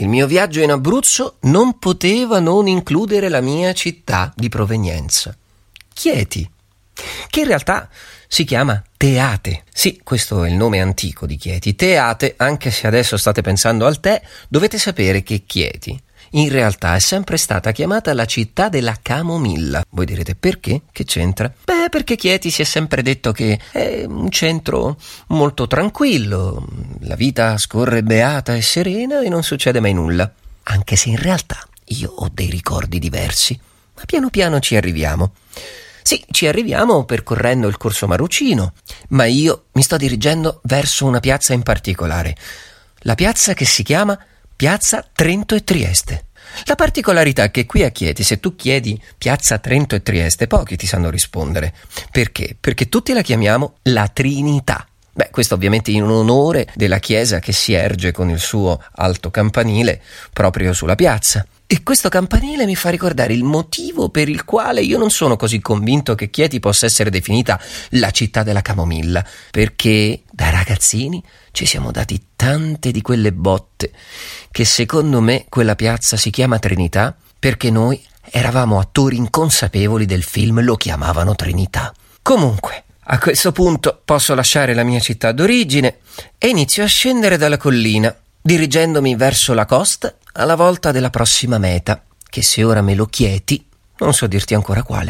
il mio viaggio in Abruzzo non poteva non includere la mia città di provenienza, Chieti, che in realtà si chiama Teate. Sì, questo è il nome antico di Chieti. Teate, anche se adesso state pensando al tè, dovete sapere che Chieti in realtà è sempre stata chiamata la città della camomilla. Voi direte perché? Che c'entra? Beh, perché Chieti si è sempre detto che è un centro molto tranquillo, la vita scorre beata e serena e non succede mai nulla. Anche se in realtà io ho dei ricordi diversi, ma piano piano ci arriviamo. Sì, ci arriviamo percorrendo il corso Marucino, ma io mi sto dirigendo verso una piazza in particolare, la piazza che si chiama Piazza Trento e Trieste. La particolarità è che qui a Chieti, se tu chiedi Piazza Trento e Trieste, pochi ti sanno rispondere. Perché? Perché tutti la chiamiamo la Trinità. Beh, questo ovviamente in onore della chiesa che si erge con il suo alto campanile proprio sulla piazza. E questo campanile mi fa ricordare il motivo per il quale io non sono così convinto che Chieti possa essere definita la città della camomilla, perché da ragazzini ci siamo dati tante di quelle botte che secondo me quella piazza si chiama Trinità perché noi eravamo attori inconsapevoli del film Lo chiamavano Trinità. Comunque, a questo punto posso lasciare la mia città d'origine e inizio a scendere dalla collina, dirigendomi verso la costa alla volta della prossima meta, che se ora me lo chieti, non so dirti ancora quale.